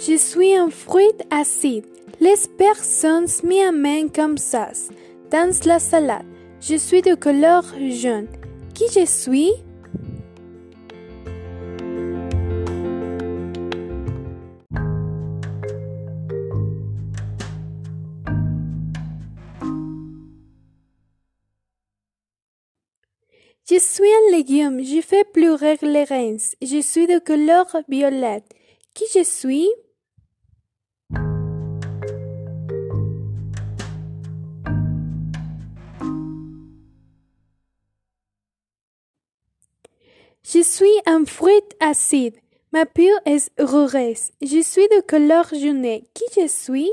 Je suis un fruit acide. Les personnes m'y amènent comme ça, dans la salade. Je suis de couleur jaune. Qui je suis? Je suis un légume, je fais pleurer les reins. Je suis de couleur violette. Qui je suis? Je suis un fruit acide. Ma peau est rouge. Je suis de couleur jaune. Qui je suis?